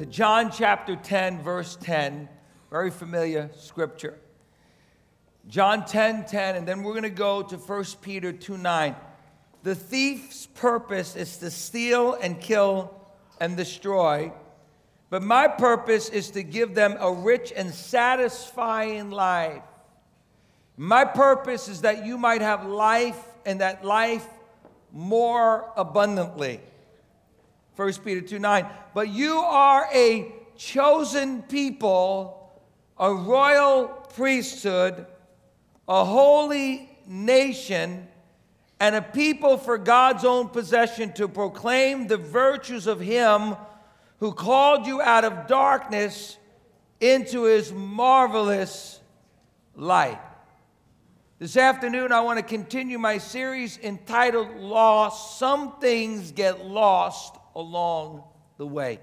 to John chapter 10, verse 10. Very familiar scripture. John 10, 10, and then we're going to go to 1 Peter 2, 9. The thief's purpose is to steal and kill and destroy, but my purpose is to give them a rich and satisfying life. My purpose is that you might have life and that life more abundantly. 1 Peter 2 9. But you are a chosen people, a royal priesthood, a holy nation, and a people for God's own possession to proclaim the virtues of Him who called you out of darkness into His marvelous light. This afternoon, I want to continue my series entitled Lost. Some things get lost along the way.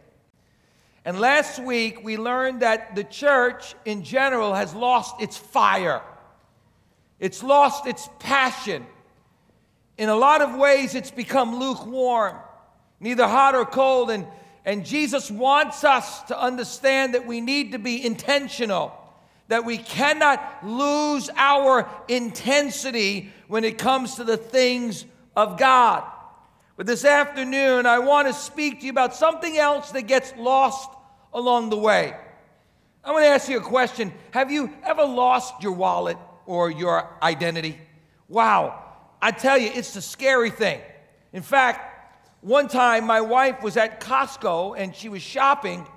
And last week, we learned that the church in general has lost its fire, it's lost its passion. In a lot of ways, it's become lukewarm, neither hot or cold. And, and Jesus wants us to understand that we need to be intentional that we cannot lose our intensity when it comes to the things of God. But this afternoon, I want to speak to you about something else that gets lost along the way. I want to ask you a question Have you ever lost your wallet or your identity? Wow, I tell you, it's a scary thing. In fact, one time my wife was at Costco and she was shopping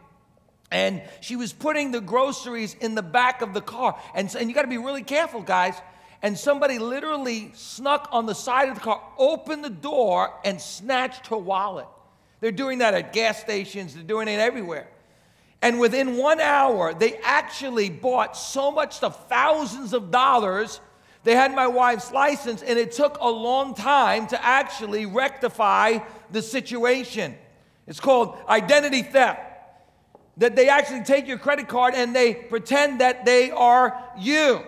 and she was putting the groceries in the back of the car. And, and you got to be really careful, guys. And somebody literally snuck on the side of the car, opened the door, and snatched her wallet. They're doing that at gas stations, they're doing it everywhere. And within one hour, they actually bought so much stuff, thousands of dollars. They had my wife's license, and it took a long time to actually rectify the situation. It's called identity theft that they actually take your credit card and they pretend that they are you.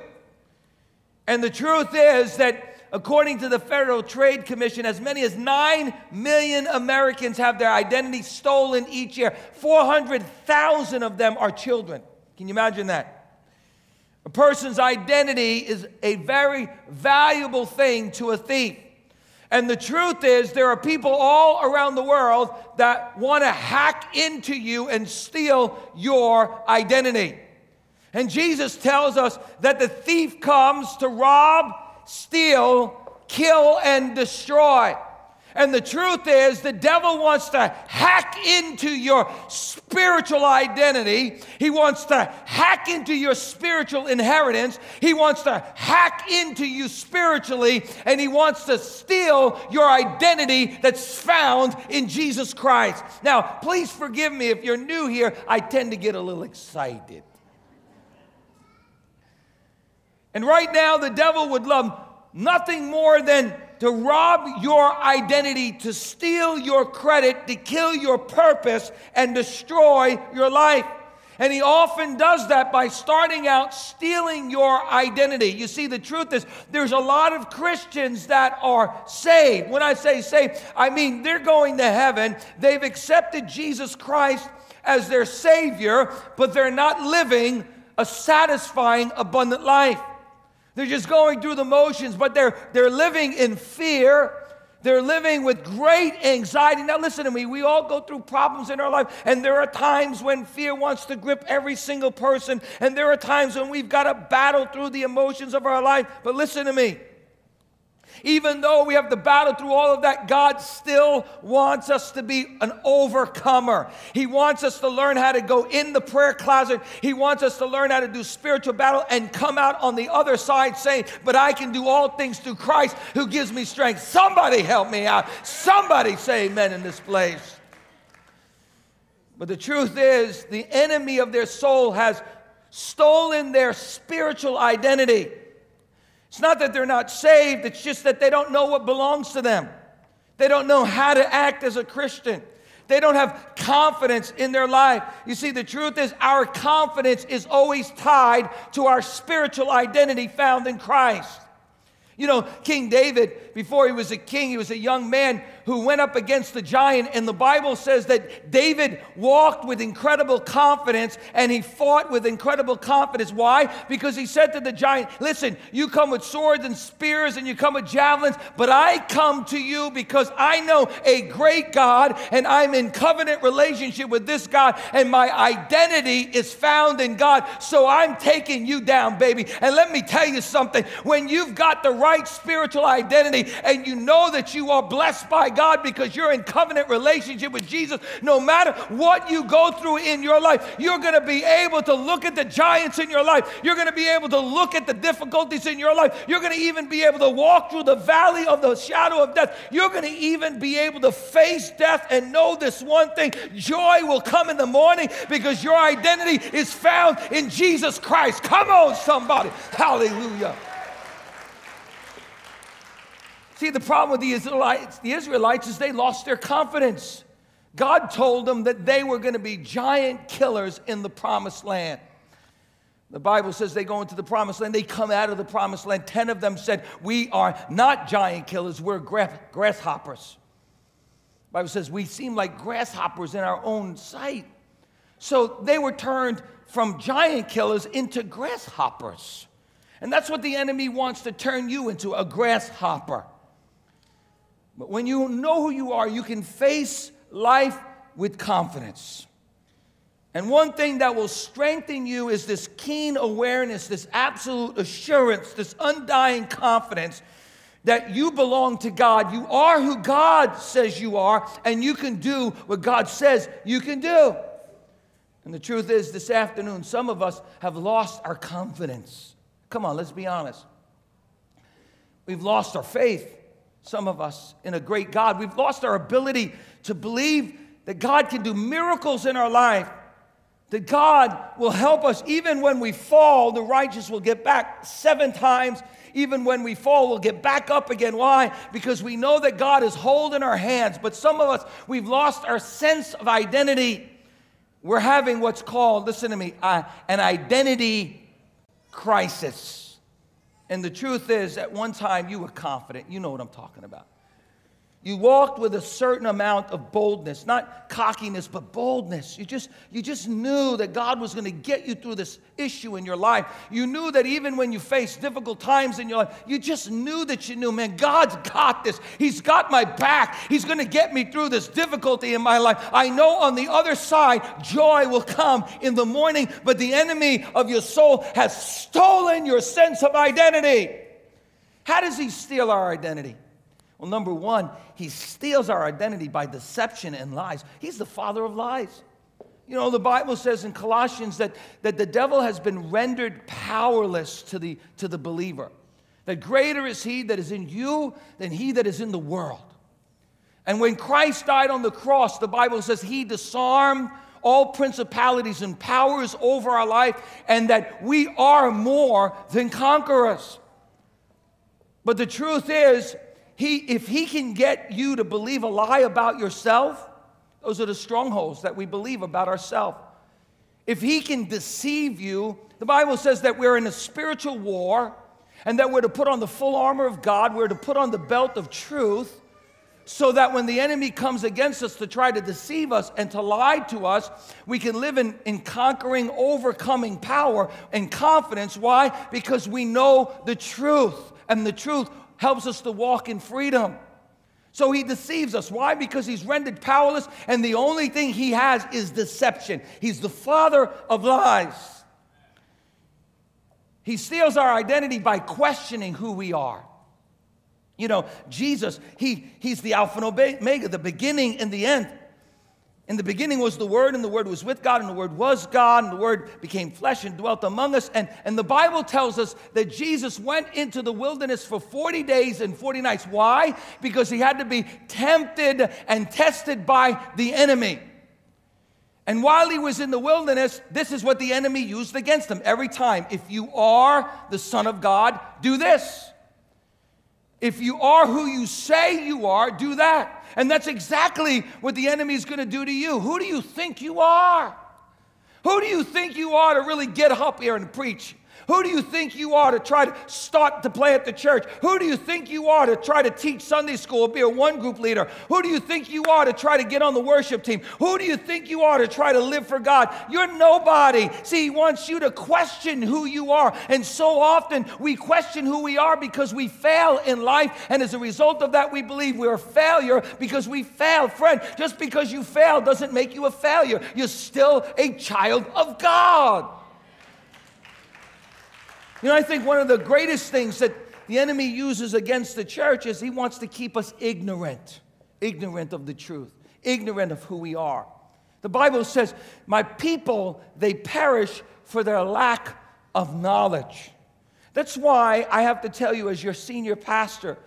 And the truth is that according to the Federal Trade Commission, as many as 9 million Americans have their identity stolen each year. 400,000 of them are children. Can you imagine that? A person's identity is a very valuable thing to a thief. And the truth is, there are people all around the world that want to hack into you and steal your identity. And Jesus tells us that the thief comes to rob, steal, kill, and destroy. And the truth is, the devil wants to hack into your spiritual identity. He wants to hack into your spiritual inheritance. He wants to hack into you spiritually, and he wants to steal your identity that's found in Jesus Christ. Now, please forgive me if you're new here, I tend to get a little excited. And right now, the devil would love nothing more than to rob your identity, to steal your credit, to kill your purpose, and destroy your life. And he often does that by starting out stealing your identity. You see, the truth is, there's a lot of Christians that are saved. When I say saved, I mean they're going to heaven. They've accepted Jesus Christ as their Savior, but they're not living a satisfying, abundant life. They're just going through the motions, but they're, they're living in fear. They're living with great anxiety. Now, listen to me. We all go through problems in our life, and there are times when fear wants to grip every single person, and there are times when we've got to battle through the emotions of our life. But listen to me. Even though we have to battle through all of that, God still wants us to be an overcomer. He wants us to learn how to go in the prayer closet. He wants us to learn how to do spiritual battle and come out on the other side saying, But I can do all things through Christ who gives me strength. Somebody help me out. Somebody say amen in this place. But the truth is, the enemy of their soul has stolen their spiritual identity. It's not that they're not saved, it's just that they don't know what belongs to them. They don't know how to act as a Christian. They don't have confidence in their life. You see, the truth is, our confidence is always tied to our spiritual identity found in Christ. You know, King David, before he was a king, he was a young man who went up against the giant, and the Bible says that David walked with incredible confidence and he fought with incredible confidence. Why? Because he said to the giant, Listen, you come with swords and spears and you come with javelins, but I come to you because I know a great God and I'm in covenant relationship with this God, and my identity is found in God. So I'm taking you down, baby. And let me tell you something when you've got the right spiritual identity and you know that you are blessed by God because you're in covenant relationship with Jesus, no matter what you go through in your life, you're going to be able to look at the giants in your life. You're going to be able to look at the difficulties in your life. You're going to even be able to walk through the valley of the shadow of death. You're going to even be able to face death and know this one thing joy will come in the morning because your identity is found in Jesus Christ. Come on, somebody. Hallelujah. See, the problem with the Israelites, the Israelites is they lost their confidence. God told them that they were going to be giant killers in the promised land. The Bible says they go into the promised land, they come out of the promised land. Ten of them said, We are not giant killers, we're grasshoppers. The Bible says we seem like grasshoppers in our own sight. So they were turned from giant killers into grasshoppers. And that's what the enemy wants to turn you into a grasshopper. But when you know who you are, you can face life with confidence. And one thing that will strengthen you is this keen awareness, this absolute assurance, this undying confidence that you belong to God. You are who God says you are, and you can do what God says you can do. And the truth is, this afternoon, some of us have lost our confidence. Come on, let's be honest. We've lost our faith some of us, in a great God. We've lost our ability to believe that God can do miracles in our life, that God will help us. Even when we fall, the righteous will get back seven times. Even when we fall, we'll get back up again. Why? Because we know that God is holding our hands. But some of us, we've lost our sense of identity. We're having what's called, listen to me, uh, an identity crisis. And the truth is, at one time you were confident. You know what I'm talking about. You walked with a certain amount of boldness, not cockiness, but boldness. You just, you just knew that God was going to get you through this issue in your life. You knew that even when you faced difficult times in your life, you just knew that you knew, man, God's got this. He's got my back. He's going to get me through this difficulty in my life. I know on the other side, joy will come in the morning, but the enemy of your soul has stolen your sense of identity. How does he steal our identity? Well, number one, he steals our identity by deception and lies. He's the father of lies. You know, the Bible says in Colossians that, that the devil has been rendered powerless to the, to the believer. That greater is he that is in you than he that is in the world. And when Christ died on the cross, the Bible says he disarmed all principalities and powers over our life, and that we are more than conquerors. But the truth is, he, if he can get you to believe a lie about yourself, those are the strongholds that we believe about ourselves. If he can deceive you, the Bible says that we're in a spiritual war and that we're to put on the full armor of God, we're to put on the belt of truth, so that when the enemy comes against us to try to deceive us and to lie to us, we can live in, in conquering, overcoming power and confidence. Why? Because we know the truth, and the truth helps us to walk in freedom. So he deceives us. Why? Because he's rendered powerless, and the only thing he has is deception. He's the father of lies. He steals our identity by questioning who we are. You know, Jesus, he, he's the Alpha and Omega, the beginning and the end. In the beginning was the Word, and the Word was with God, and the Word was God, and the Word became flesh and dwelt among us. And, and the Bible tells us that Jesus went into the wilderness for 40 days and 40 nights. Why? Because he had to be tempted and tested by the enemy. And while he was in the wilderness, this is what the enemy used against him every time. If you are the Son of God, do this. If you are who you say you are, do that. And that's exactly what the enemy is going to do to you. Who do you think you are? Who do you think you are to really get up here and preach? Who do you think you are to try to start to play at the church? Who do you think you are to try to teach Sunday school, be a one group leader? Who do you think you are to try to get on the worship team? Who do you think you are to try to live for God? You're nobody. See, He wants you to question who you are. And so often we question who we are because we fail in life. And as a result of that, we believe we're a failure because we fail. Friend, just because you fail doesn't make you a failure. You're still a child of God. You know, I think one of the greatest things that the enemy uses against the church is he wants to keep us ignorant, ignorant of the truth, ignorant of who we are. The Bible says, My people, they perish for their lack of knowledge. That's why I have to tell you, as your senior pastor,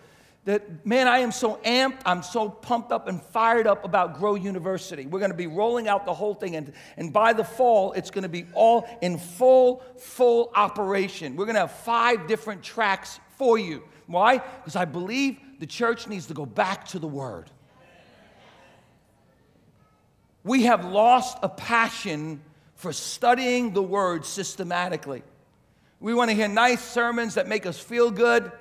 that, man, I am so amped, I'm so pumped up and fired up about Grow University. We're to be rolling out the whole thing, and, and by the fall, it's to be all in full, full operation. We're to have five different tracks for you. Why? Because I believe the church needs to go back to the Word. We have lost a passion for studying the Word systematically. We want to hear nice sermons that make us feel good.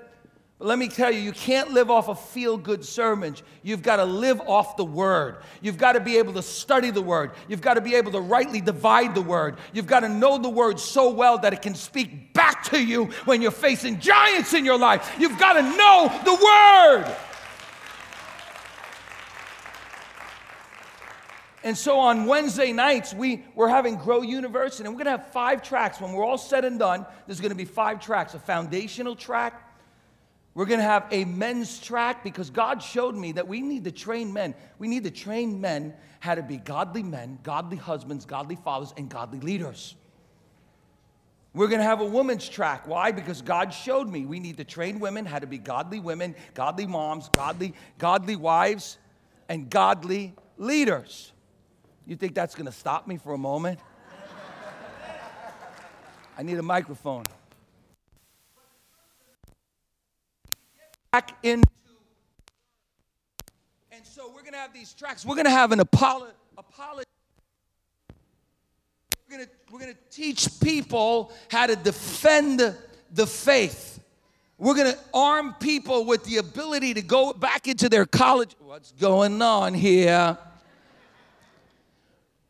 But let me tell you, you can't live off of feel good sermons. You've got to live off the word. You've got to be able to study the word. You've got to be able to rightly divide the word. You've got to know the word so well that it can speak back to you when you're facing giants in your life. You've got to know the word. And so on Wednesday nights, we, we're having Grow University, and we're going to have five tracks. When we're all said and done, there's going to be five tracks a foundational track, we're going to have a men's track because God showed me that we need to train men. We need to train men how to be godly men, godly husbands, godly fathers, and godly leaders. We're going to have a women's track. Why? Because God showed me we need to train women how to be godly women, godly moms, godly, godly wives, and godly leaders. You think that's going to stop me for a moment? I need a microphone. Back into. And so we're going to have these tracks. We're going to have an apology. Apolo- we're going we're to teach people how to defend the faith. We're going to arm people with the ability to go back into their college. What's going on here?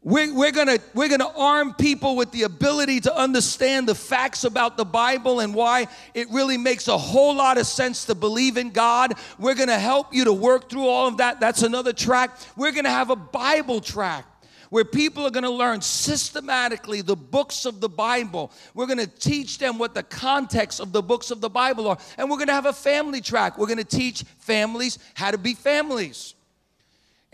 We're, we're, gonna, we're gonna arm people with the ability to understand the facts about the Bible and why it really makes a whole lot of sense to believe in God. We're gonna help you to work through all of that. That's another track. We're gonna have a Bible track where people are going to learn systematically the books of the Bible. We're going to teach them what the context of the books of the Bible are. And we're going to have a family track. We're going to teach families how to be families.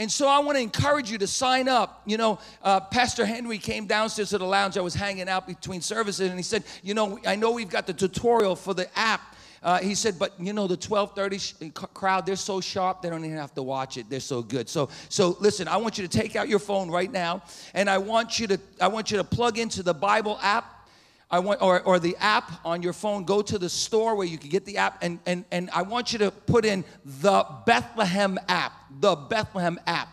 And so I want to encourage you to sign up. You know, uh, Pastor Henry came downstairs to the lounge. I was hanging out between services, and he said, "You know, I know we've got the tutorial for the app." Uh, he said, "But you know, the 12:30 sh- crowd, they're so sharp, they don't even have to watch it. They're so good." So, so listen, I want you to take out your phone right now, and I want you to, I want you to plug into the Bible app I want, or, or the app on your phone, go to the store where you can get the app, and, and, and I want you to put in the Bethlehem app, the Bethlehem app.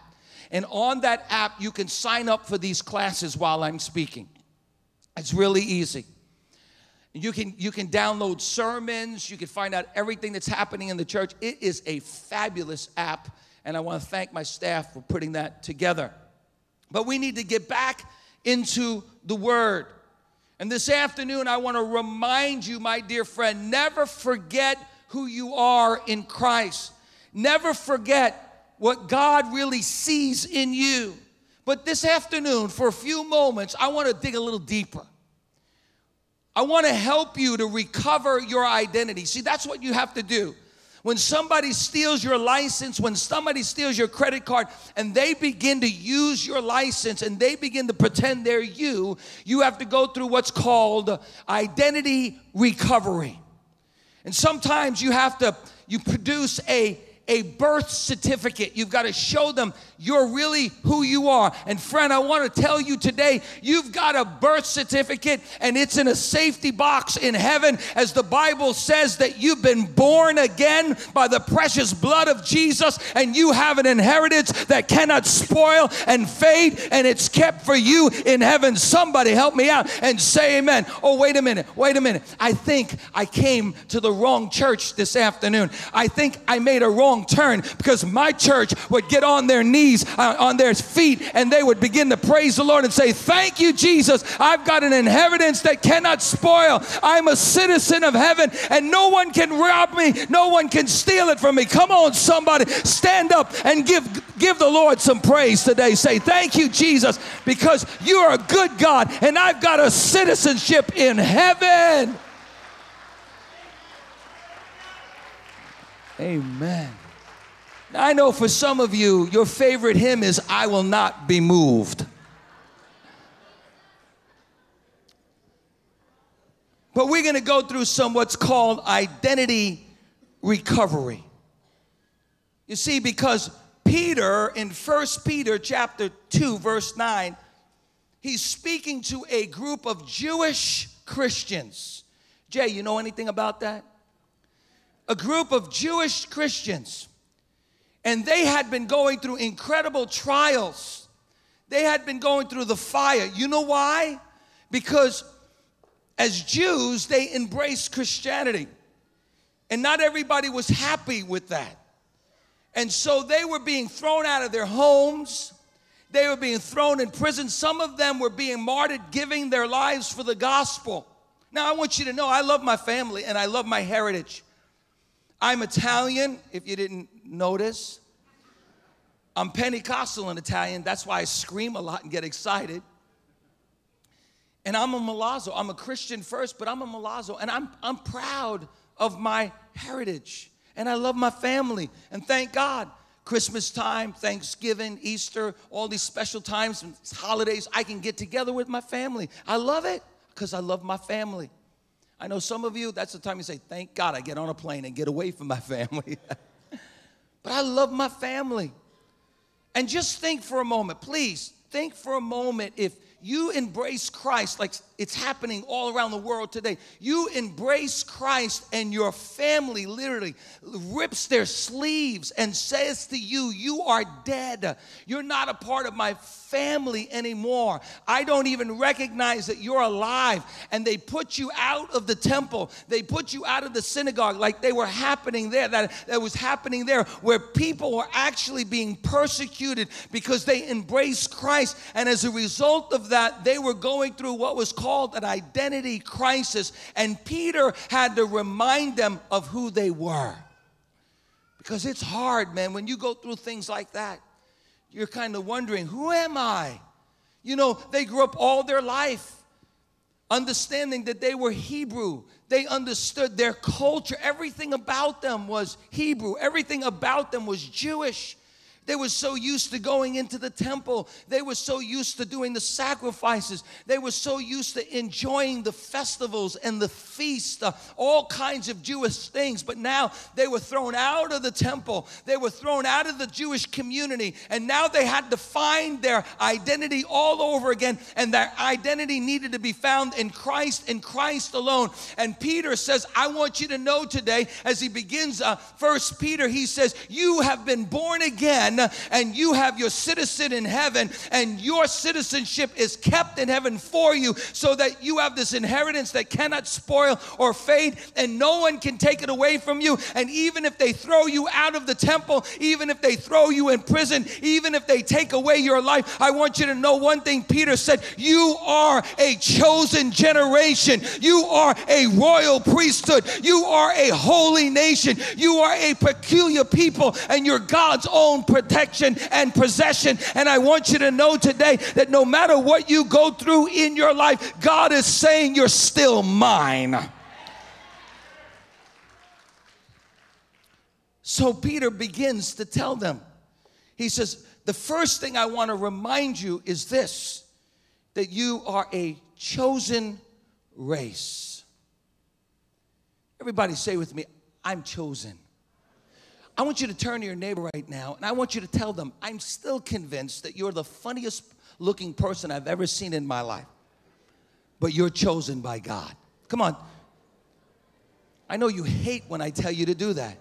And on that app, you can sign up for these classes while I'm speaking. It's really easy. You can, you can download sermons, you can find out everything that's happening in the church. It is a fabulous app, and I want to thank my staff for putting that together. But we need to get back into the Word. And this afternoon, I want to remind you, my dear friend, never forget who you are in Christ. Never forget what God really sees in you. But this afternoon, for a few moments, I want to dig a little deeper. I want to help you to recover your identity. See, that's what you have to do. When somebody steals your license, when somebody steals your credit card, and they begin to use your license and they begin to pretend they're you, you have to go through what's called identity recovery. And sometimes you have to you produce a a birth certificate. You've got to show them you're really who you are. And friend, I want to tell you today, you've got a birth certificate and it's in a safety box in heaven as the Bible says that you've been born again by the precious blood of Jesus and you have an inheritance that cannot spoil and fade and it's kept for you in heaven. Somebody help me out and say amen. Oh, wait a minute. Wait a minute. I think I came to the wrong church this afternoon. I think I made a wrong wrong turn because my church would get on their knees, uh, on their feet, and they would begin to praise the Lord and say, Thank you, Jesus. I've got an inheritance that cannot spoil. I'm a citizen of heaven, and no one can rob me, no one can steal it from me. Come on, somebody, stand up and give, give the Lord some praise today. Say, Thank you, Jesus, because you are a good God, and I've got a citizenship in heaven. Amen. I know for some of you, your favorite hymn is I Will Not Be Moved. But we're going to go through some what's called identity recovery. You see, because Peter in First Peter chapter 2, verse 9, he's speaking to a group of Jewish Christians. Jay, you know anything about that? A group of Jewish Christians and they had been going through incredible trials. They had been going through the fire. You know why? Because as Jews, they embraced Christianity. And not everybody was happy with that. And so they were being thrown out of their homes. They were being thrown in prison. Some of them were being martyred, giving their lives for the gospel. Now, I want you to know I love my family and I love my heritage. I'm Italian, if you didn't notice. I'm Pentecostal in Italian, that's why I scream a lot and get excited. And I'm a Milazzo. I'm a Christian first, but I'm a Milazzo. And I'm, I'm proud of my heritage. And I love my family. And thank God, Christmas time, Thanksgiving, Easter, all these special times and holidays, I can get together with my family. I love it because I love my family. I know some of you, that's the time you say, Thank God I get on a plane and get away from my family. but I love my family. And just think for a moment, please, think for a moment if you embrace Christ like it's happening all around the world today. You embrace Christ, and your family literally rips their sleeves and says to you, You are dead. You're not a part of my family anymore. I don't even recognize that you're alive. And they put you out of the temple, they put you out of the synagogue, like they were happening there, that, that was happening there, where people were actually being persecuted because they embraced Christ. And as a result of that, they were going through what was called called an identity crisis, and Peter had to remind them of who they were. Because it's hard, man, when you go through things like that. You're kind of wondering, who am I? You know, they grew up all their life understanding that they were Hebrew. They understood their culture. Everything about them was Hebrew, everything about them was Jewish. They were so used to going into the temple. They were so used to doing the sacrifices. They were so used to enjoying the festivals and the feasts, uh, all kinds of Jewish things. But now they were thrown out of the temple. They were thrown out of the Jewish community. And now they had to find their identity all over again. And their identity needed to be found in Christ, in Christ alone. And Peter says, I want you to know today, as he begins uh, First Peter, he says, You have been born again and you have your citizen in heaven, and your citizenship is kept in heaven for you so that you have this inheritance that cannot spoil or fade, and no one can take it away from you. And even if they throw you out of the temple, even if they throw you in prison, even if they take away your life, I want you to know one thing Peter said. You are a chosen generation, you are a royal priesthood, you are a holy nation, you are a peculiar people, and you're God's own protection and possession. And I want you to know today that no matter what you go through in your life, God is saying, You're still mine. So Peter begins to tell them, he says, The first thing I want to remind you is this that you are a chosen race. Everybody say with me, I'm chosen. I want you to turn to your neighbor right now and I want you to tell them, I'm still convinced that you're the funniest looking person I've ever seen in my life, but you're chosen by God. Come on. I know you hate when I tell you to do that.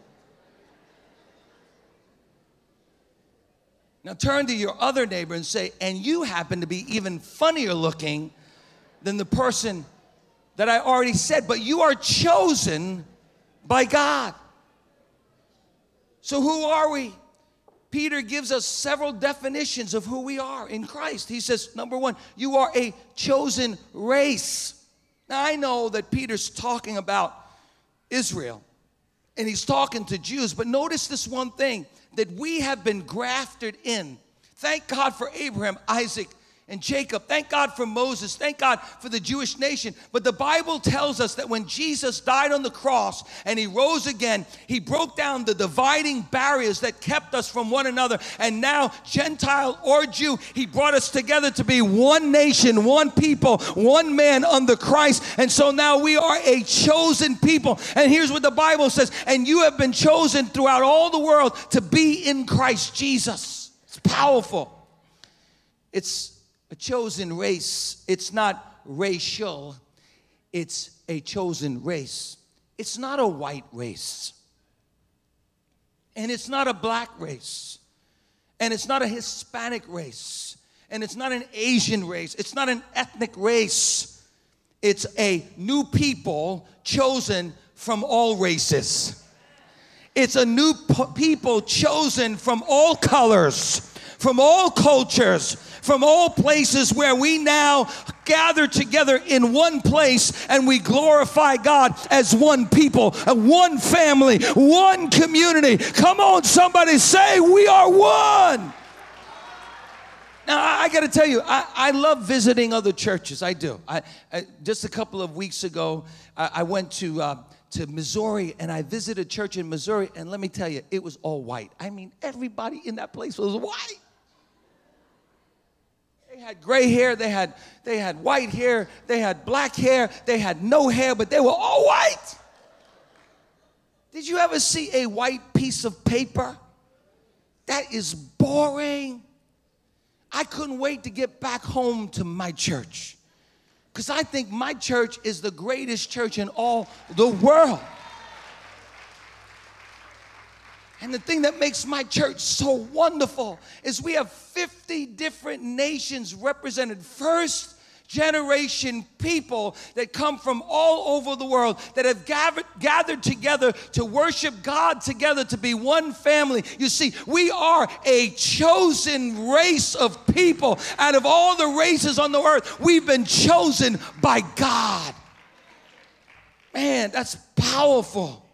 Now turn to your other neighbor and say, and you happen to be even funnier looking than the person that I already said, but you are chosen by God. So, who are we? Peter gives us several definitions of who we are in Christ. He says, number one, you are a chosen race. Now, I know that Peter's talking about Israel and he's talking to Jews, but notice this one thing that we have been grafted in. Thank God for Abraham, Isaac, and Jacob. Thank God for Moses. Thank God for the Jewish nation. But the Bible tells us that when Jesus died on the cross and he rose again, he broke down the dividing barriers that kept us from one another. And now, Gentile or Jew, he brought us together to be one nation, one people, one man under Christ. And so now we are a chosen people. And here's what the Bible says and you have been chosen throughout all the world to be in Christ Jesus. It's powerful. It's chosen race. It's not racial, it's a chosen race. It's not a white race. And it's not a black race. And it's not a Hispanic race. And it's not an Asian race. It's not an ethnic race. It's a new people chosen from all races. It's a new people chosen from all colors, from all cultures, from all places where we now gather together in one place and we glorify God as one people, one family, one community. Come on, somebody say, We are one. Now, I, I got to tell you, I, I, love visiting other churches. I do. I, I just a couple of weeks ago, I, went to. Uh, to Missouri and I visited a church in Missouri, and let me tell you, it was all white. I mean, everybody in that place was white. They had gray hair, they had, they had white hair, they had black hair, they had no hair, but they were all white. Did you ever see a white piece of paper? That is boring. I couldn't wait to get back home to my church because I think my church is the greatest church in all the world. And the thing that makes my church so wonderful is we have 50 different nations represented. First, generation people that come from all over the world that have gathered, gathered together to worship God together to be one family. You see, we are a chosen race of people. Out of all the races on the earth, we've been chosen by God. Man, that's powerful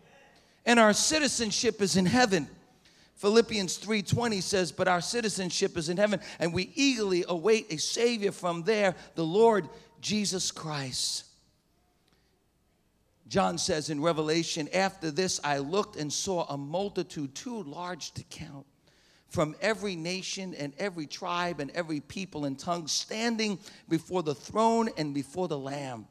and our citizenship is in heaven. Philippians 3:20 says, "But our citizenship is in heaven, and we eagerly await a savior from there, the Lord Jesus Christ." John says in Revelation, "After this I looked and saw a multitude too large to count." From every nation and every tribe and every people and tongue standing before the throne and before the Lamb.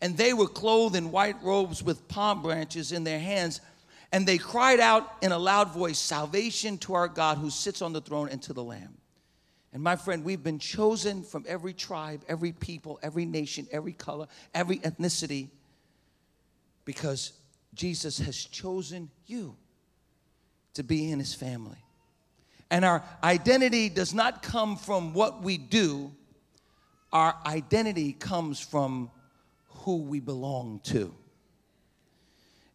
And they were clothed in white robes with palm branches in their hands. And they cried out in a loud voice, Salvation to our God who sits on the throne and to the Lamb. And my friend, we've been chosen from every tribe, every people, every nation, every color, every ethnicity because Jesus has chosen you to be in his family. And our identity does not come from what we do, our identity comes from who we belong to.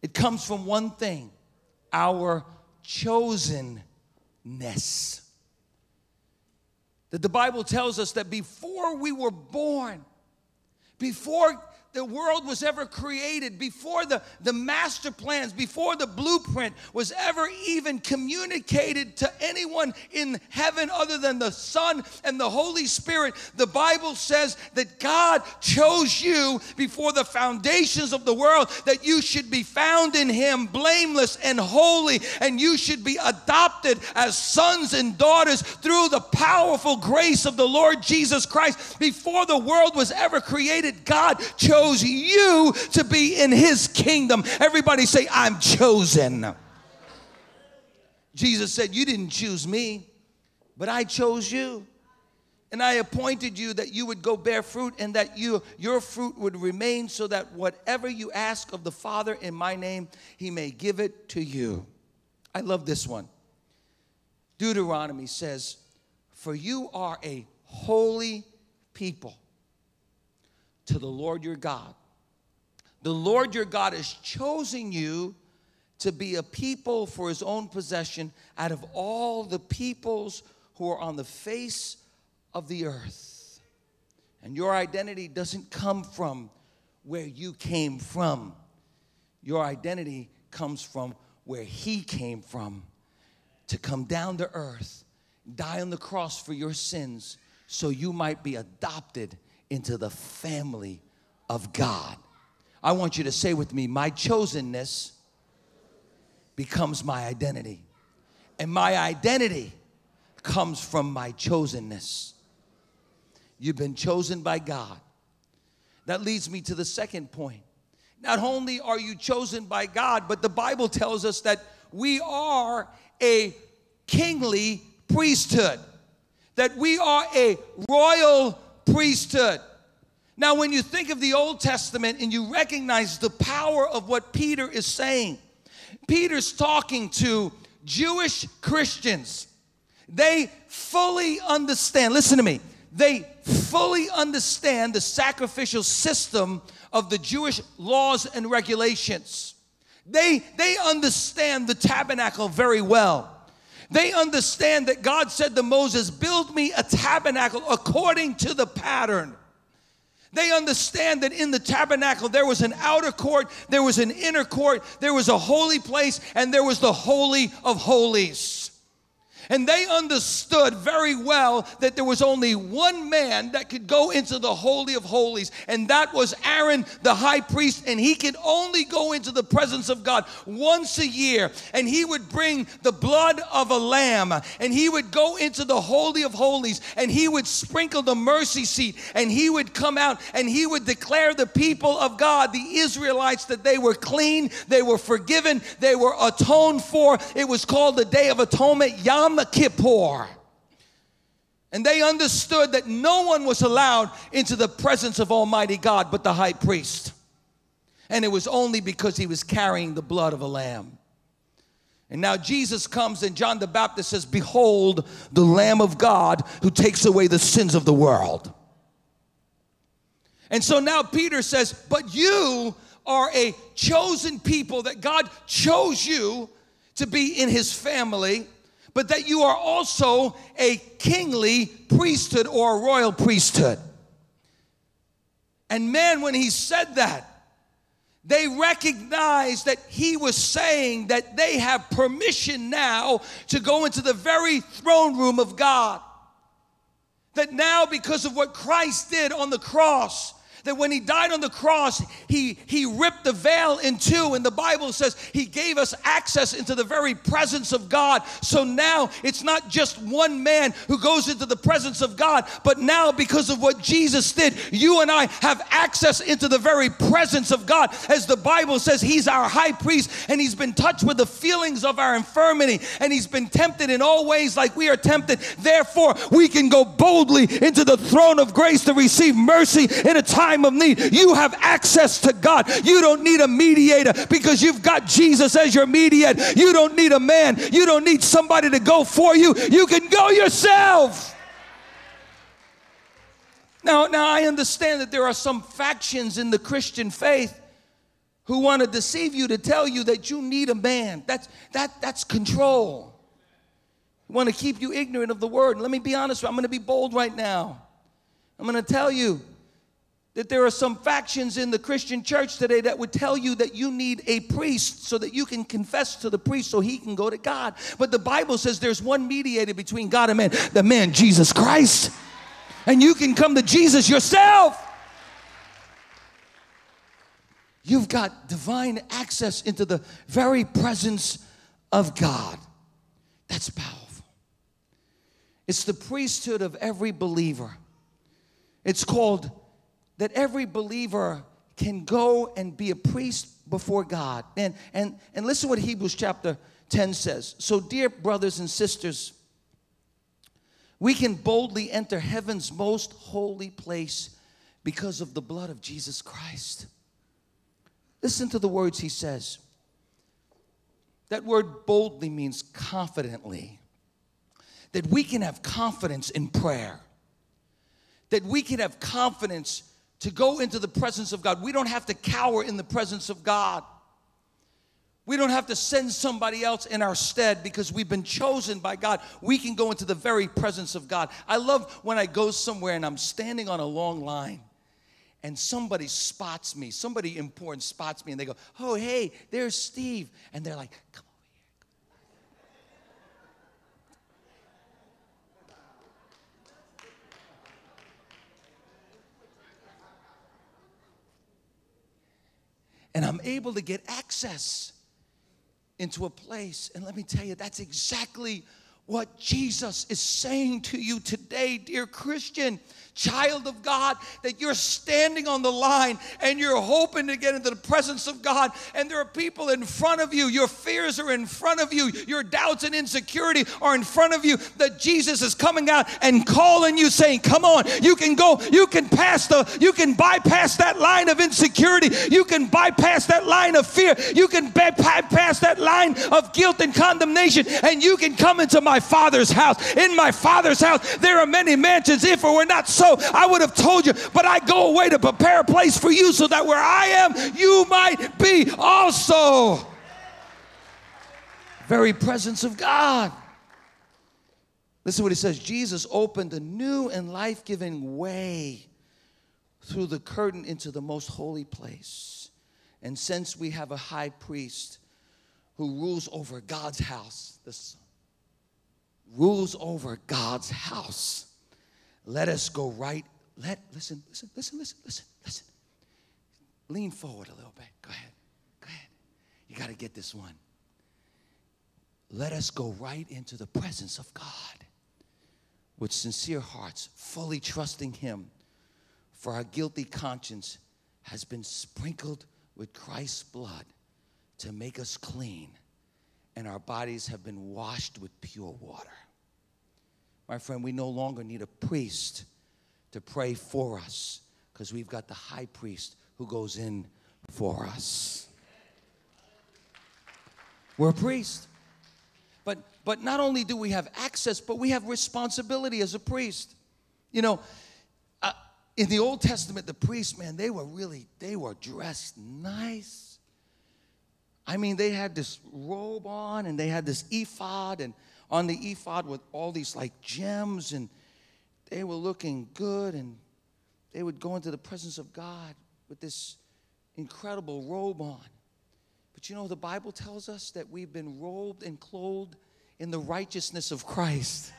It comes from one thing our chosenness. That the Bible tells us that before we were born, before the world was ever created, before the, the master plans, before the blueprint was ever even communicated to anyone in heaven other than the Son and the Holy Spirit, the Bible says that God chose you before the foundations of the world, that you should be found in Him blameless and holy, and you should be adopted as sons and daughters through the powerful grace of the Lord Jesus Christ. Before the world was ever created, God chose chose you to be in his kingdom. Everybody say, I'm chosen. Jesus said, You didn't choose me, but I chose you. And I appointed you that you would go bear fruit and that you, your fruit would remain so that whatever you ask of the Father in my name, he may give it to you. I love this one. Deuteronomy says, For you are a holy people to the Lord your God. The Lord your God has chosen you to be a people for his own possession out of all the peoples who are on the face of the earth. And your identity doesn't come from where you came from, your identity comes from where he came from to come down to earth, die on the cross for your sins, so you might be adopted into the family of God. I want you to say with me, my chosenness becomes my identity. And my identity comes from my chosenness. You've been chosen by God. That leads me to the second point. Not only are you chosen by God, but the Bible tells us that we are a kingly priesthood, that we are a royal priesthood. Now, when you think of the Old Testament and you recognize the power of what Peter is saying, Peter's talking to Jewish Christians. They fully understand, listen to me, they fully understand the sacrificial system of the Jewish laws and regulations. They, they understand the tabernacle very well. They understand that God said to Moses, Build me a tabernacle according to the pattern. They understand that in the tabernacle there was an outer court, there was an inner court, there was a holy place, and there was the Holy of Holies. And they understood very well that there was only one man that could go into the Holy of Holies, and that was Aaron, the high priest. And he could only go into the presence of God once a year. And he would bring the blood of a lamb, and he would go into the Holy of Holies, and he would sprinkle the mercy seat, and he would come out and he would declare the people of God, the Israelites, that they were clean, they were forgiven, they were atoned for. It was called the Day of Atonement, Yom Kippur. And they understood that no one was allowed into the presence of Almighty God but the high priest. And it was only because he was carrying the blood of a lamb. And now Jesus comes, and John the Baptist says, Behold, the Lamb of God who takes away the sins of the world. And so now Peter says, But you are a chosen people, that God chose you to be in his family but that you are also a kingly priesthood or a royal priesthood. And man, when he said that, they recognized that he was saying that they have permission now to go into the very throne room of God. That now, because of what Christ did on the cross, that when he died on the cross, he, he ripped the veil in two, and the Bible says he gave us access into the very presence of God. So now it's not just one man who goes into the presence of God, but now because of what Jesus did, you and I have access into the very presence of God. As the Bible says, he's our high priest, and he's been touched with the feelings of our infirmity, and he's been tempted in all ways like we are tempted. Therefore, we can go boldly into the throne of grace to receive mercy in a time time of need. You have access to God. You don't need a mediator because you've got Jesus as your mediator. You don't need a man. You don't need somebody to go for you. You can go yourself. Now, now I understand that there are some factions in the Christian faith who want to deceive you to tell you that you need a man. That's that that's control. Want to keep you ignorant of the word. let me be honest, I'm going to be bold right now. I'm going to tell you that there are some factions in the Christian church today that would tell you that you need a priest so that you can confess to the priest so he can go to God. But the Bible says there's one mediator between God and man, the man Jesus Christ. And you can come to Jesus yourself. You've got divine access into the very presence of God. That's powerful. It's the priesthood of every believer. It's called that every believer can go and be a priest before God. And, and, and listen what Hebrews chapter 10 says, So, dear brothers and sisters, we can boldly enter heaven's most holy place because of the blood of Jesus Christ. Listen to the words he says. That word boldly means confidently. That we can have confidence in prayer. That we can have confidence to go into the presence of God. We don't have to cower in the presence of God. We don't have to send somebody else in our stead because we've been chosen by God. We can go into the very presence of God. I love when I go somewhere and I'm standing on a long line and somebody spots me, somebody important spots me, and they go, Oh, hey, there's Steve. And they're like, Come over And I'm able to get access into a place. And let me tell you, that's exactly what Jesus is saying to you today, dear Christian child of God, that you're standing on the line and you're hoping to get into the presence of God. And there are people in front of you, your fears are in front of you, your doubts and insecurity are in front of you. That Jesus is coming out and calling you, saying, Come on, you can go, you can pass the, you can bypass that line of insecurity, you can bypass that line of fear, you can bypass that line of guilt and condemnation, and you can come into my Father's house. In my Father's house, there are many mansions. If it were not so, so, I would have told you, but I go away to prepare a place for you so that where I am, you might be also. Very presence of God. Listen what he says Jesus opened a new and life giving way through the curtain into the most holy place. And since we have a high priest who rules over God's house, this rules over God's house let us go right. Let listen, listen, listen, listen, listen, listen. Lean forward a little bit. Go ahead. Go ahead. You got to get this one. Let us go right into the presence of God with sincere hearts, fully trusting Him. For our guilty conscience has been sprinkled with Christ's blood to make us clean, and our bodies have been washed with pure water. My friend, we no longer need a priest to pray for us because we've got the high priest who goes in for us. We're a priest. But, but not only do we have access, but we have responsibility as a priest. You know, uh, in the Old Testament, the priests, man, they were really, they were dressed nice. I mean, they had this robe on and they had this ephod and on the ephod with all these like gems, and they were looking good, and they would go into the presence of God with this incredible robe on. But you know, the Bible tells us that we've been robed and clothed in the righteousness of Christ.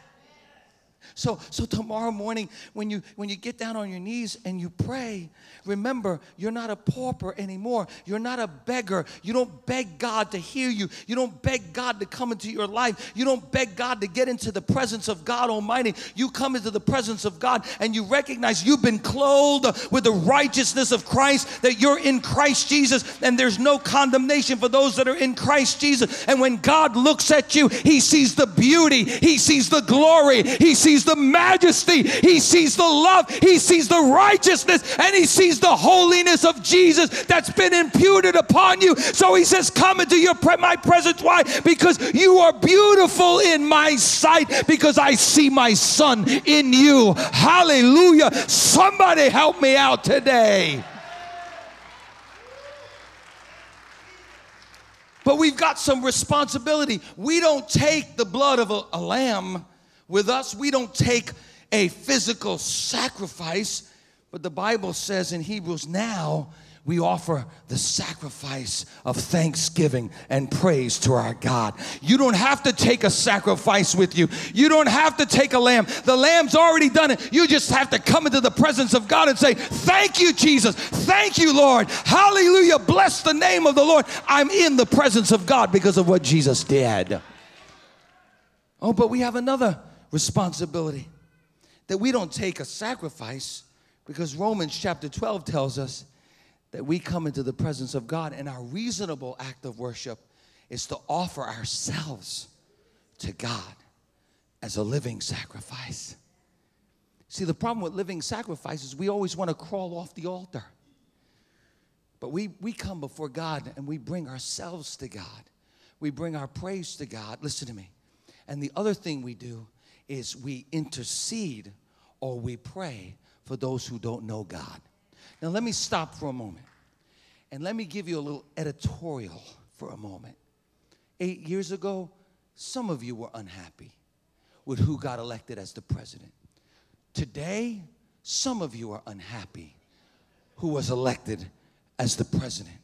So, so tomorrow morning, when you when you get down on your knees and you pray, remember you're not a pauper anymore. You're not a beggar. You don't beg God to hear you. You don't beg God to come into your life. You don't beg God to get into the presence of God Almighty. You come into the presence of God and you recognize you've been clothed with the righteousness of Christ, that you're in Christ Jesus, and there's no condemnation for those that are in Christ Jesus. And when God looks at you, He sees the beauty, He sees the glory, He sees sees the majesty, he sees the love, he sees the righteousness, and he sees the holiness of Jesus that's been imputed upon you. So he says, Come into your pre- my presence. Why? Because you are beautiful in my sight, because I see my son in you. Hallelujah. Somebody help me out today. But we've got some responsibility. We don't take the blood of a, a lamb with us, we don't take a physical sacrifice, but the Bible says in Hebrews, now we offer the sacrifice of thanksgiving and praise to our God. You don't have to take a sacrifice with you. You don't have to take a lamb. The lamb's already done it. You just have to come into the presence of God and say, Thank you, Jesus. Thank you, Lord. Hallelujah. Bless the name of the Lord. I'm in the presence of God because of what Jesus did. Oh, but we have another responsibility. That we don't take a sacrifice because Romans chapter 12 tells us that we come into the presence of God and our reasonable act of worship is to offer ourselves to God as a living sacrifice. See, the problem with living sacrifices, we always want to crawl off the altar. But we, we come before God and we bring ourselves to God. We bring our praise to God. Listen to me. And the other thing we do is we intercede or we pray for those who don't know God. Now, let me stop for a moment and let me give you a little editorial for a moment. Eight years ago, some of you were unhappy with who got elected as the president. Today, some of you are unhappy who was elected as the president.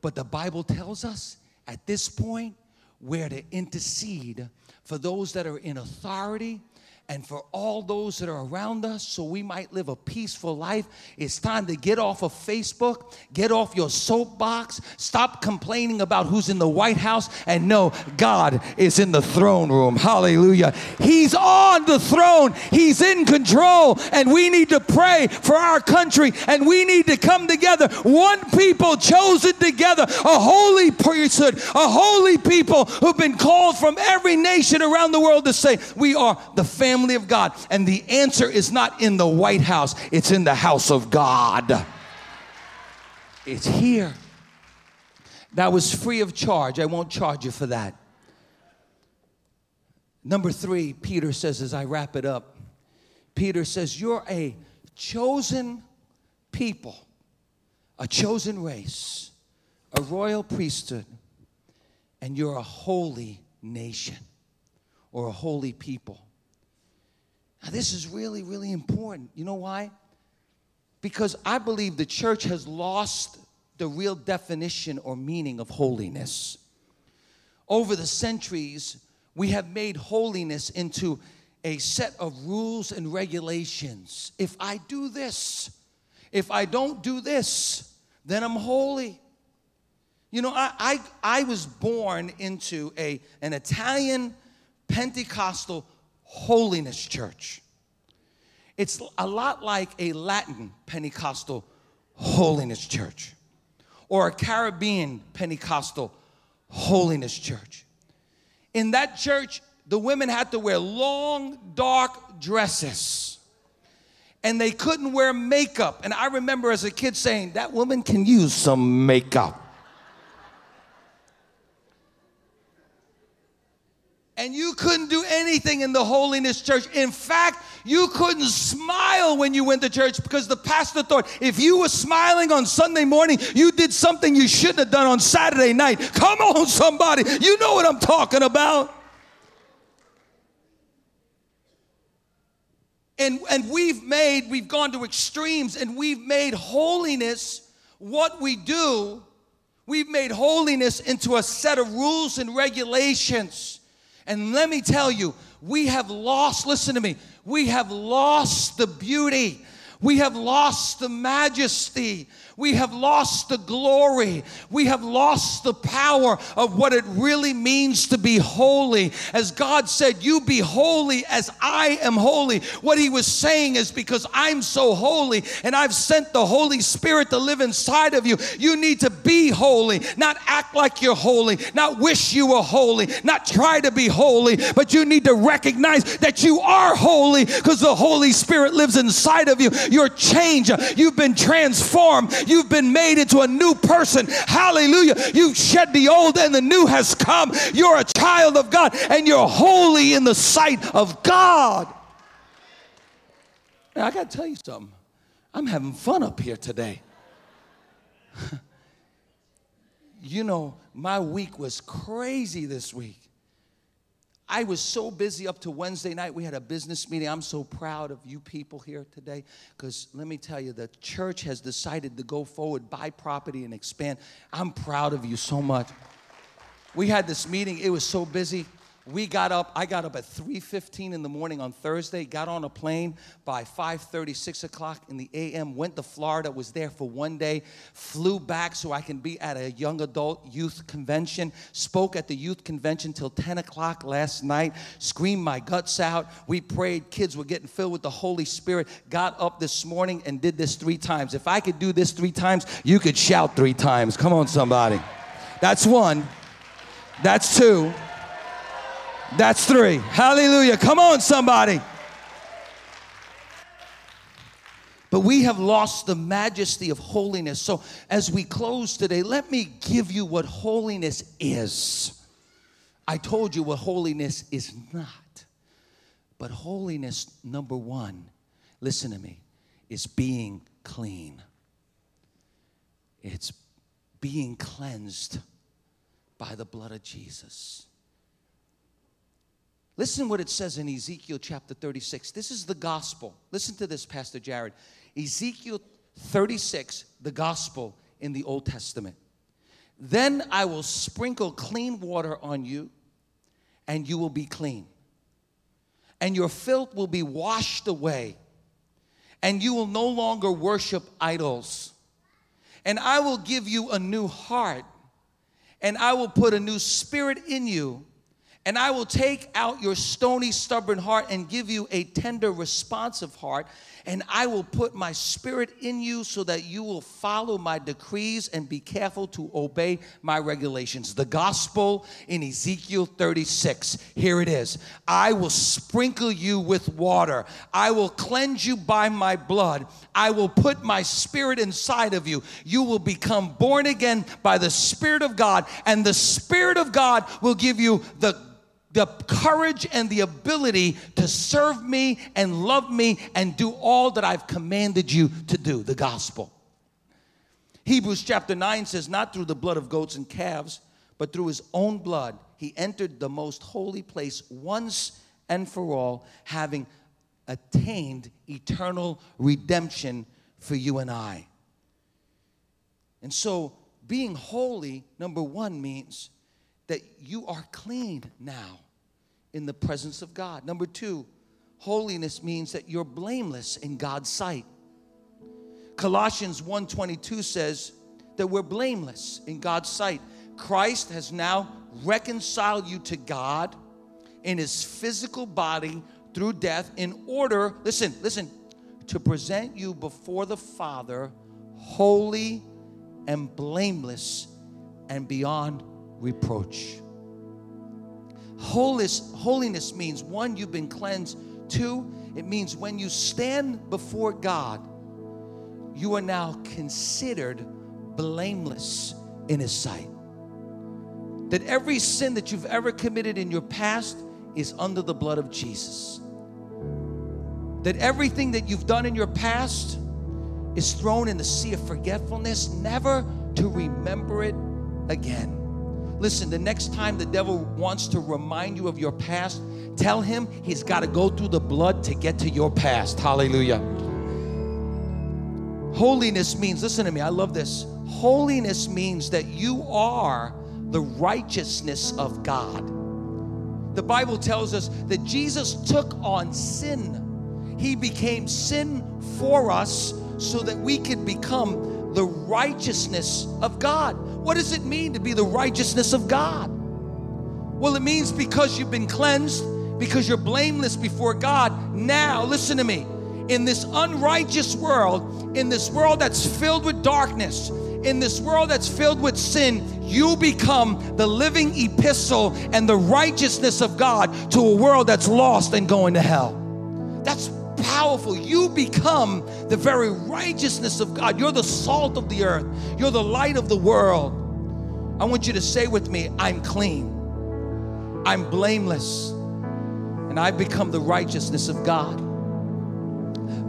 But the Bible tells us at this point, we're to intercede for those that are in authority and for all those that are around us so we might live a peaceful life. It's time to get off of Facebook, get off your soapbox, stop complaining about who's in the White House, and know God is in the throne room. Hallelujah. He's on the throne, He's in control, and we need to pray for our country and we need to come together. One people chosen together, a holy priesthood, a holy people who've been called from every nation around the world to say, We are the family family of God? And the answer is not in the White House, it's in the house of God. It's here. That was free of charge. I won't charge you for that. Number three, Peter says, as I wrap it up, Peter says, You're a chosen people, a chosen race, a royal priesthood, and you're a holy nation or a holy people. Now, this is really, really important. You know why? Because I believe the church has lost the real definition or meaning of holiness. Over the centuries, we have made holiness into a set of rules and regulations. If I do this, if I don't do this, then I'm holy. You know, I, I, I was born into a, an Italian Pentecostal holiness church. It's a lot like a Latin Pentecostal holiness church or a Caribbean Pentecostal holiness church. In that church, the women had to wear long, dark dresses and they couldn't wear makeup. And I remember as a kid saying, That woman can use some makeup. And you couldn't do anything in the holiness church. In fact, you couldn't smile when you went to church because the pastor thought if you were smiling on Sunday morning, you did something you shouldn't have done on Saturday night. Come on, somebody. You know what I'm talking about. And, and we've made, we've gone to extremes and we've made holiness what we do. We've made holiness into a set of rules and regulations and let me tell you, we have lost, listen to me, we have lost the beauty. We have lost the majesty. We have lost the glory. We have lost the power of what it really means to be holy. As God said, You be holy as I am holy. What He was saying is because I'm so holy and I've sent the Holy Spirit to live inside of you, you need to be holy, not act like you're holy, not wish you were holy, not try to be holy, but you need to recognize that you are holy because the Holy Spirit lives inside of you. You're changed, you've been transformed You've been made into a new person. Hallelujah. You've shed the old and the new has come. You're a child of God and you're holy in the sight of God. Now, I got to tell you something. I'm having fun up here today. you know, my week was crazy this week. I was so busy up to Wednesday night. We had a business meeting. I'm so proud of you people here today because let me tell you, the church has decided to go forward, buy property, and expand. I'm proud of you so much. We had this meeting, it was so busy we got up i got up at 3.15 in the morning on thursday got on a plane by 5.30 6 o'clock in the am went to florida was there for one day flew back so i can be at a young adult youth convention spoke at the youth convention till 10 o'clock last night screamed my guts out we prayed kids were getting filled with the holy spirit got up this morning and did this three times. If i could do this three times you could shout three times. Come on somebody. That's one. That's two. That's three. Hallelujah. Come on, somebody. But we have lost the majesty of holiness. So, as we close today, let me give you what holiness is. I told you what holiness is not. But holiness, number one, listen to me, is being clean. It's being cleansed by the blood of Jesus. Listen what it says in Ezekiel chapter 36. This is the gospel. Listen to this, Pastor Jared. Ezekiel 36, the gospel in the Old Testament. Then I will sprinkle clean water on you, and you will be clean. And your filth will be washed away, and you will no longer worship idols. And I will give you a new heart, and I will put a new spirit in you and I will take out your stony, stubborn heart and give you a tender, responsive heart. And I will put my spirit in you so that you will follow my decrees and be careful to obey my regulations. The gospel in Ezekiel 36. Here it is I will sprinkle you with water, I will cleanse you by my blood, I will put my spirit inside of you. You will become born again by the Spirit of God, and the Spirit of God will give you the the courage and the ability to serve me and love me and do all that I've commanded you to do, the gospel. Hebrews chapter 9 says, Not through the blood of goats and calves, but through his own blood, he entered the most holy place once and for all, having attained eternal redemption for you and I. And so, being holy, number one, means that you are clean now in the presence of God. Number two, holiness means that you're blameless in God's sight. Colossians 1:22 says that we're blameless in God's sight. Christ has now reconciled you to God in his physical body through death in order, listen, listen, to present you before the Father holy and blameless and beyond reproach. Holiness, holiness means one, you've been cleansed. Two, it means when you stand before God, you are now considered blameless in His sight. That every sin that you've ever committed in your past is under the blood of Jesus. That everything that you've done in your past is thrown in the sea of forgetfulness, never to remember it again. Listen, the next time the devil wants to remind you of your past, tell him he's got to go through the blood to get to your past. Hallelujah. Holiness means, listen to me, I love this. Holiness means that you are the righteousness of God. The Bible tells us that Jesus took on sin. He became sin for us so that we could become the righteousness of God. What does it mean to be the righteousness of God? Well, it means because you've been cleansed, because you're blameless before God. Now, listen to me. In this unrighteous world, in this world that's filled with darkness, in this world that's filled with sin, you become the living epistle and the righteousness of God to a world that's lost and going to hell. That's powerful. You become the very righteousness of God. You're the salt of the earth, you're the light of the world. I want you to say with me, I'm clean, I'm blameless, and I've become the righteousness of God.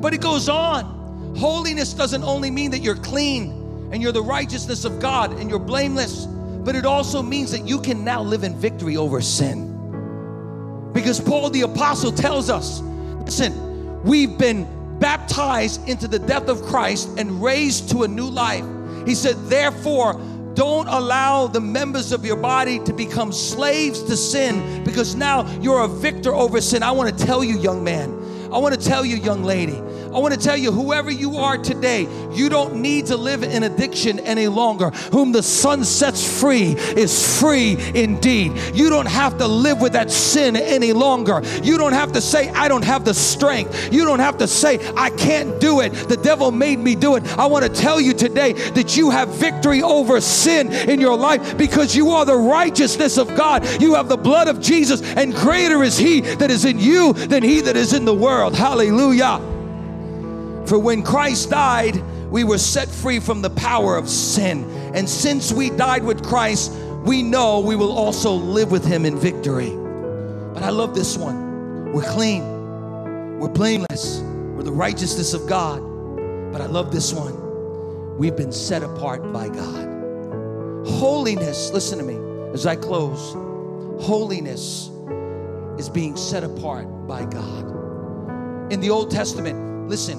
But it goes on. Holiness doesn't only mean that you're clean and you're the righteousness of God and you're blameless, but it also means that you can now live in victory over sin. Because Paul the Apostle tells us listen, we've been baptized into the death of Christ and raised to a new life. He said, therefore, don't allow the members of your body to become slaves to sin because now you're a victor over sin. I want to tell you, young man, I want to tell you, young lady, I want to tell you, whoever you are today, you don't need to live in addiction any longer. Whom the Son sets free is free indeed. You don't have to live with that sin any longer. You don't have to say, I don't have the strength. You don't have to say, I can't do it. The devil made me do it. I want to tell you today that you have victory over sin in your life because you are the righteousness of God. You have the blood of Jesus, and greater is He that is in you than He that is in the world. Hallelujah. For when Christ died, we were set free from the power of sin. And since we died with Christ, we know we will also live with him in victory. But I love this one. We're clean, we're blameless, we're the righteousness of God. But I love this one. We've been set apart by God. Holiness, listen to me as I close. Holiness is being set apart by God. In the Old Testament, listen,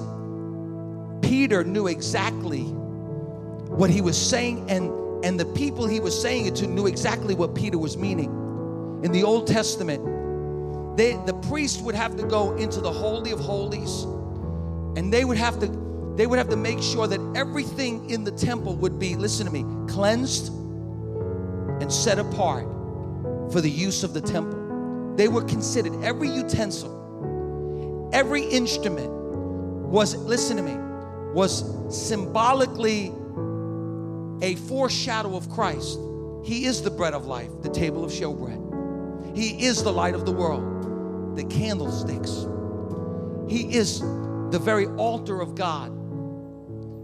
Peter knew exactly what he was saying, and, and the people he was saying it to knew exactly what Peter was meaning. In the Old Testament, they, the priest would have to go into the Holy of Holies, and they would have to they would have to make sure that everything in the temple would be, listen to me, cleansed and set apart for the use of the temple. They were considered every utensil, every instrument was, listen to me, was symbolically a foreshadow of Christ. He is the bread of life, the table of showbread. He is the light of the world, the candlesticks. He is the very altar of God.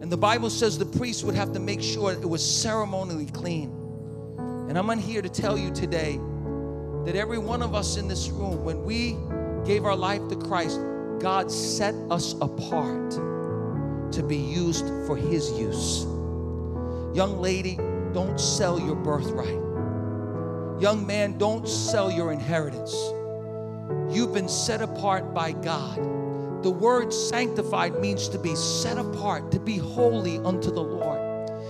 And the Bible says the priest would have to make sure it was ceremonially clean. And I'm here to tell you today that every one of us in this room, when we gave our life to Christ, God set us apart to be used for His use. Young lady, don't sell your birthright. Young man, don't sell your inheritance. You've been set apart by God. The word sanctified means to be set apart, to be holy unto the Lord.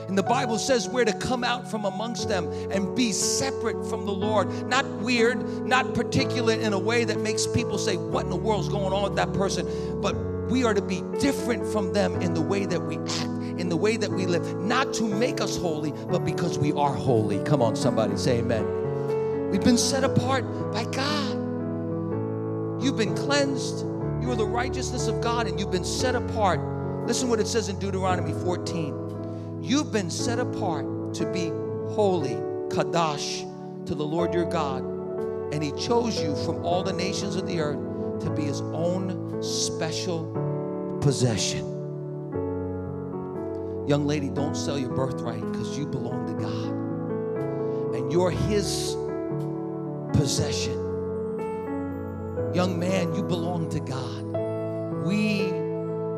And the Bible says we're to come out from amongst them and be separate from the Lord. Not weird, not particular in a way that makes people say, What in the world's going on with that person? But we are to be different from them in the way that we act, in the way that we live, not to make us holy, but because we are holy. Come on, somebody, say amen. We've been set apart by God. You've been cleansed. You are the righteousness of God, and you've been set apart. Listen what it says in Deuteronomy 14. You've been set apart to be holy, Kadash, to the Lord your God. And He chose you from all the nations of the earth to be His own special possession. Young lady, don't sell your birthright because you belong to God and you're His possession. Young man, you belong to God. We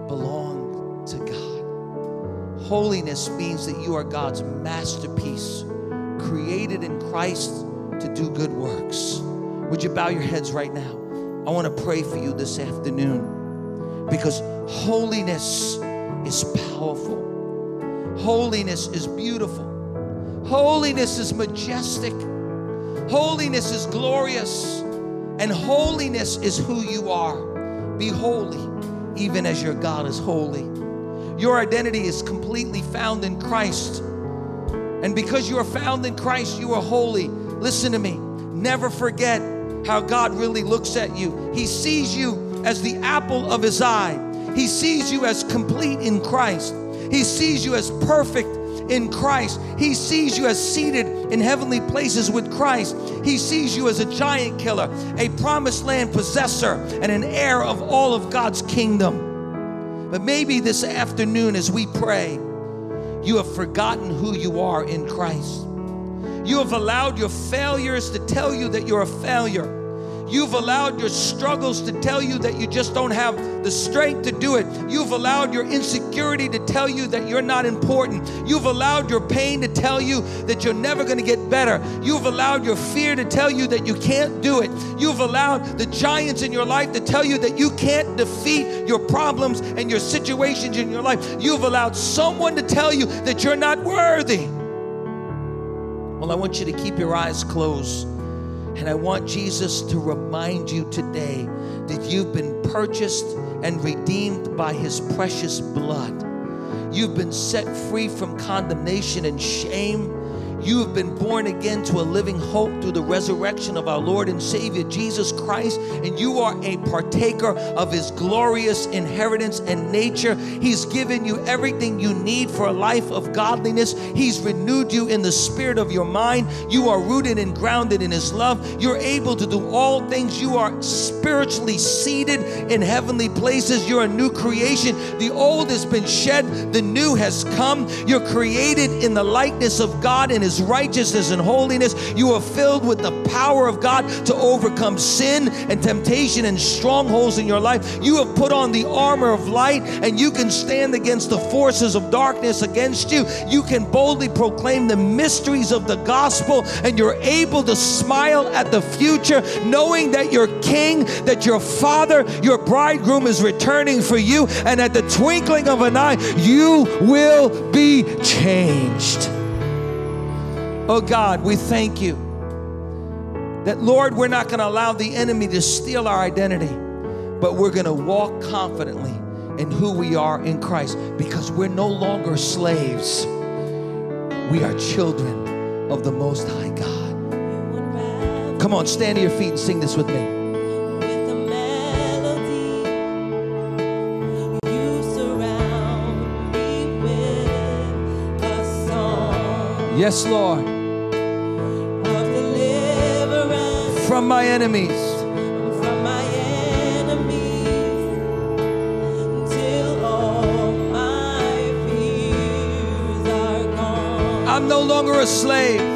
belong to God. Holiness means that you are God's masterpiece, created in Christ to do good works. Would you bow your heads right now? I want to pray for you this afternoon because holiness is powerful, holiness is beautiful, holiness is majestic, holiness is glorious, and holiness is who you are. Be holy, even as your God is holy. Your identity is completely found in Christ. And because you are found in Christ, you are holy. Listen to me. Never forget how God really looks at you. He sees you as the apple of his eye. He sees you as complete in Christ. He sees you as perfect in Christ. He sees you as seated in heavenly places with Christ. He sees you as a giant killer, a promised land possessor, and an heir of all of God's kingdom. But maybe this afternoon, as we pray, you have forgotten who you are in Christ. You have allowed your failures to tell you that you're a failure. You've allowed your struggles to tell you that you just don't have the strength to do it. You've allowed your insecurity to tell you that you're not important. You've allowed your pain to tell you that you're never going to get better. You've allowed your fear to tell you that you can't do it. You've allowed the giants in your life to tell you that you can't defeat your problems and your situations in your life. You've allowed someone to tell you that you're not worthy. Well, I want you to keep your eyes closed And I want Jesus to remind you today that you've been purchased and redeemed by his precious blood. You've been set free from condemnation and shame. You have been born again to a living hope through the resurrection of our Lord and Savior Jesus Christ, and you are a partaker of His glorious inheritance and nature. He's given you everything you need for a life of godliness. He's renewed you in the spirit of your mind. You are rooted and grounded in His love. You're able to do all things. You are spiritually seated in heavenly places. You're a new creation. The old has been shed, the new has come. You're created in the likeness of God and His righteousness and holiness. You are filled with the power of God to overcome sin and temptation and strongholds in your life. You have put on the armor of light and you can stand against the forces of darkness against you. You can boldly proclaim the mysteries of the gospel and you're able to smile at the future knowing that your king, that your father, your bridegroom is returning for you and at the twinkling of an eye you will be changed. Oh God, we thank you that, Lord, we're not going to allow the enemy to steal our identity, but we're going to walk confidently in who we are in Christ because we're no longer slaves. We are children of the Most High God. Come on, stand to your feet and sing this with me. Yes, Lord. From my enemies. From my enemies. Till all my fears are gone. I'm no longer a slave.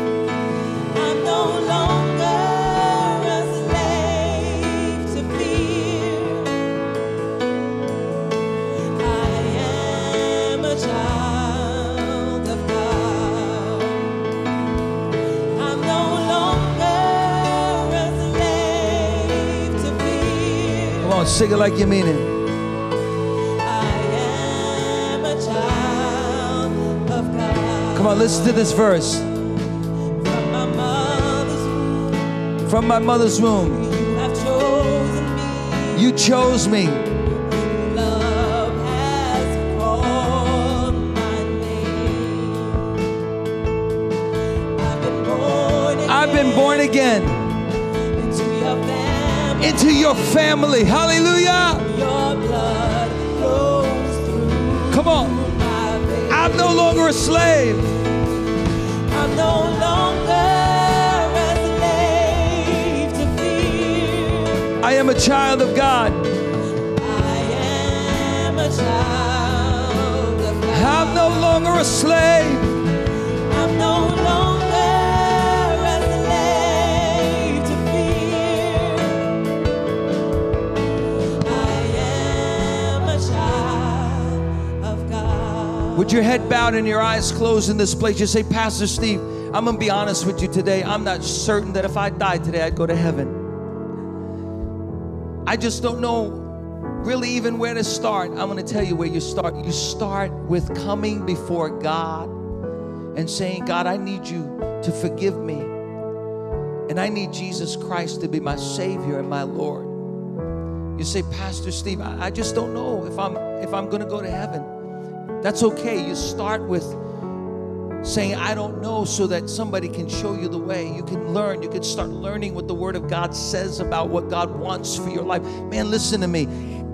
On, sing it like you mean it. I am a child of God. Come on, listen to this verse. From my mother's womb, you chose me. I've been born again into your family. Hallelujah. Your blood flows through Come on. I'm no longer a slave. I'm no longer a slave to fear. I am a child of God. I am a child of God. I'm no longer a slave. With your head bowed and your eyes closed in this place, you say, Pastor Steve, I'm going to be honest with you today. I'm not certain that if I died today, I'd go to heaven. I just don't know really even where to start. I'm going to tell you where you start. You start with coming before God and saying, God, I need you to forgive me. And I need Jesus Christ to be my Savior and my Lord. You say, Pastor Steve, I, I just don't know if I'm if I'm gonna go to heaven. That's okay. You start with saying, I don't know, so that somebody can show you the way. You can learn. You can start learning what the Word of God says about what God wants for your life. Man, listen to me.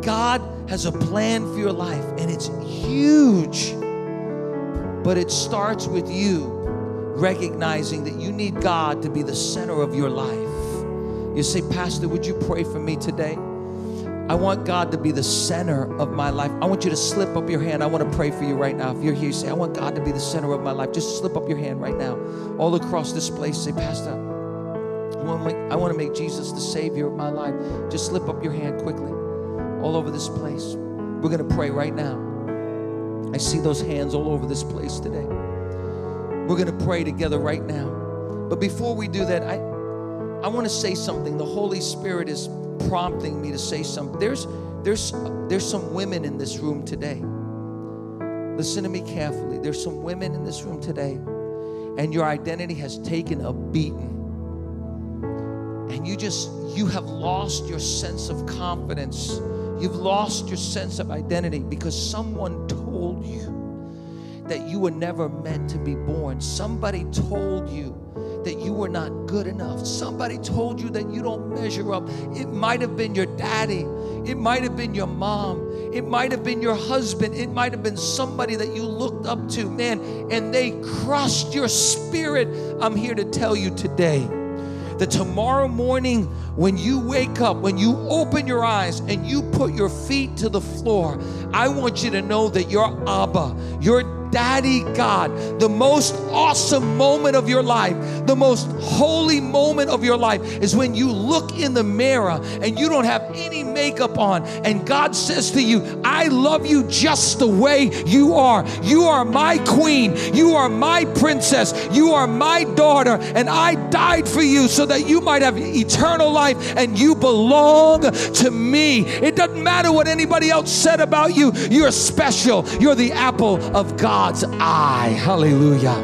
God has a plan for your life, and it's huge. But it starts with you recognizing that you need God to be the center of your life. You say, Pastor, would you pray for me today? I want God to be the center of my life. I want you to slip up your hand. I want to pray for you right now. If you're here, you say, I want God to be the center of my life. Just slip up your hand right now. All across this place, say, Pastor, I want, to make, I want to make Jesus the Savior of my life. Just slip up your hand quickly. All over this place. We're going to pray right now. I see those hands all over this place today. We're going to pray together right now. But before we do that, I, I want to say something. The Holy Spirit is prompting me to say something. There's, there's, there's some women in this room today. Listen to me carefully. There's some women in this room today, and your identity has taken a beating. and you just you have lost your sense of confidence you've lost your sense of identity because someone told you that you were never meant to be born somebody told you that you were not good enough. Somebody told you that you don't measure up. It might have been your daddy. It might have been your mom. It might have been your husband. It might have been somebody that you looked up to man and they crushed your spirit. I'm here to tell you today that tomorrow morning, when you wake up, when you open your eyes and you put your feet to the floor, I want you to know that your Abba, your Daddy God, the most awesome moment of your life, the most holy moment of your life is when you look in the mirror and you don't have any makeup on, and God says to you, I love you just the way you are. You are my queen, you are my princess, you are my daughter, and I died for you so that you might have eternal life and you belong to me. It doesn't matter what anybody else said about you, you're special. You're the apple of God's eye. Hallelujah.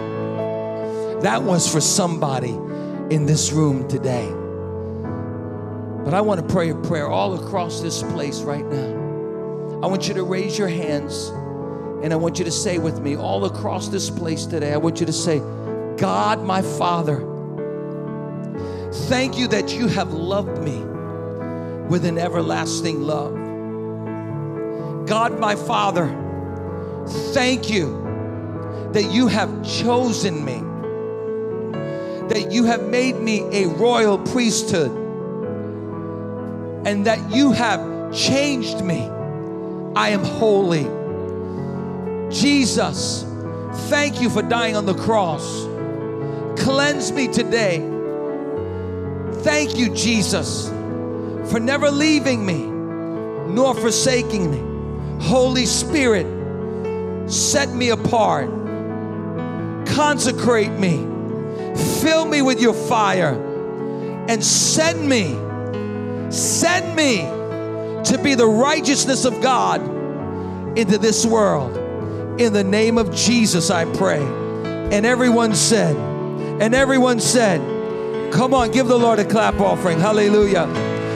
That was for somebody in this room today. But I want to pray a prayer all across this place right now. I want you to raise your hands and I want you to say with me all across this place today, I want you to say, God, my Father, thank you that you have loved me with an everlasting love. God, my Father, thank you that you have chosen me, that you have made me a royal priesthood, and that you have changed me. I am holy. Jesus, thank you for dying on the cross. Cleanse me today. Thank you, Jesus, for never leaving me nor forsaking me. Holy Spirit, set me apart, consecrate me, fill me with your fire, and send me, send me to be the righteousness of God into this world. In the name of Jesus, I pray. And everyone said, and everyone said, Come on, give the Lord a clap offering. Hallelujah.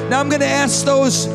Now I'm going to ask those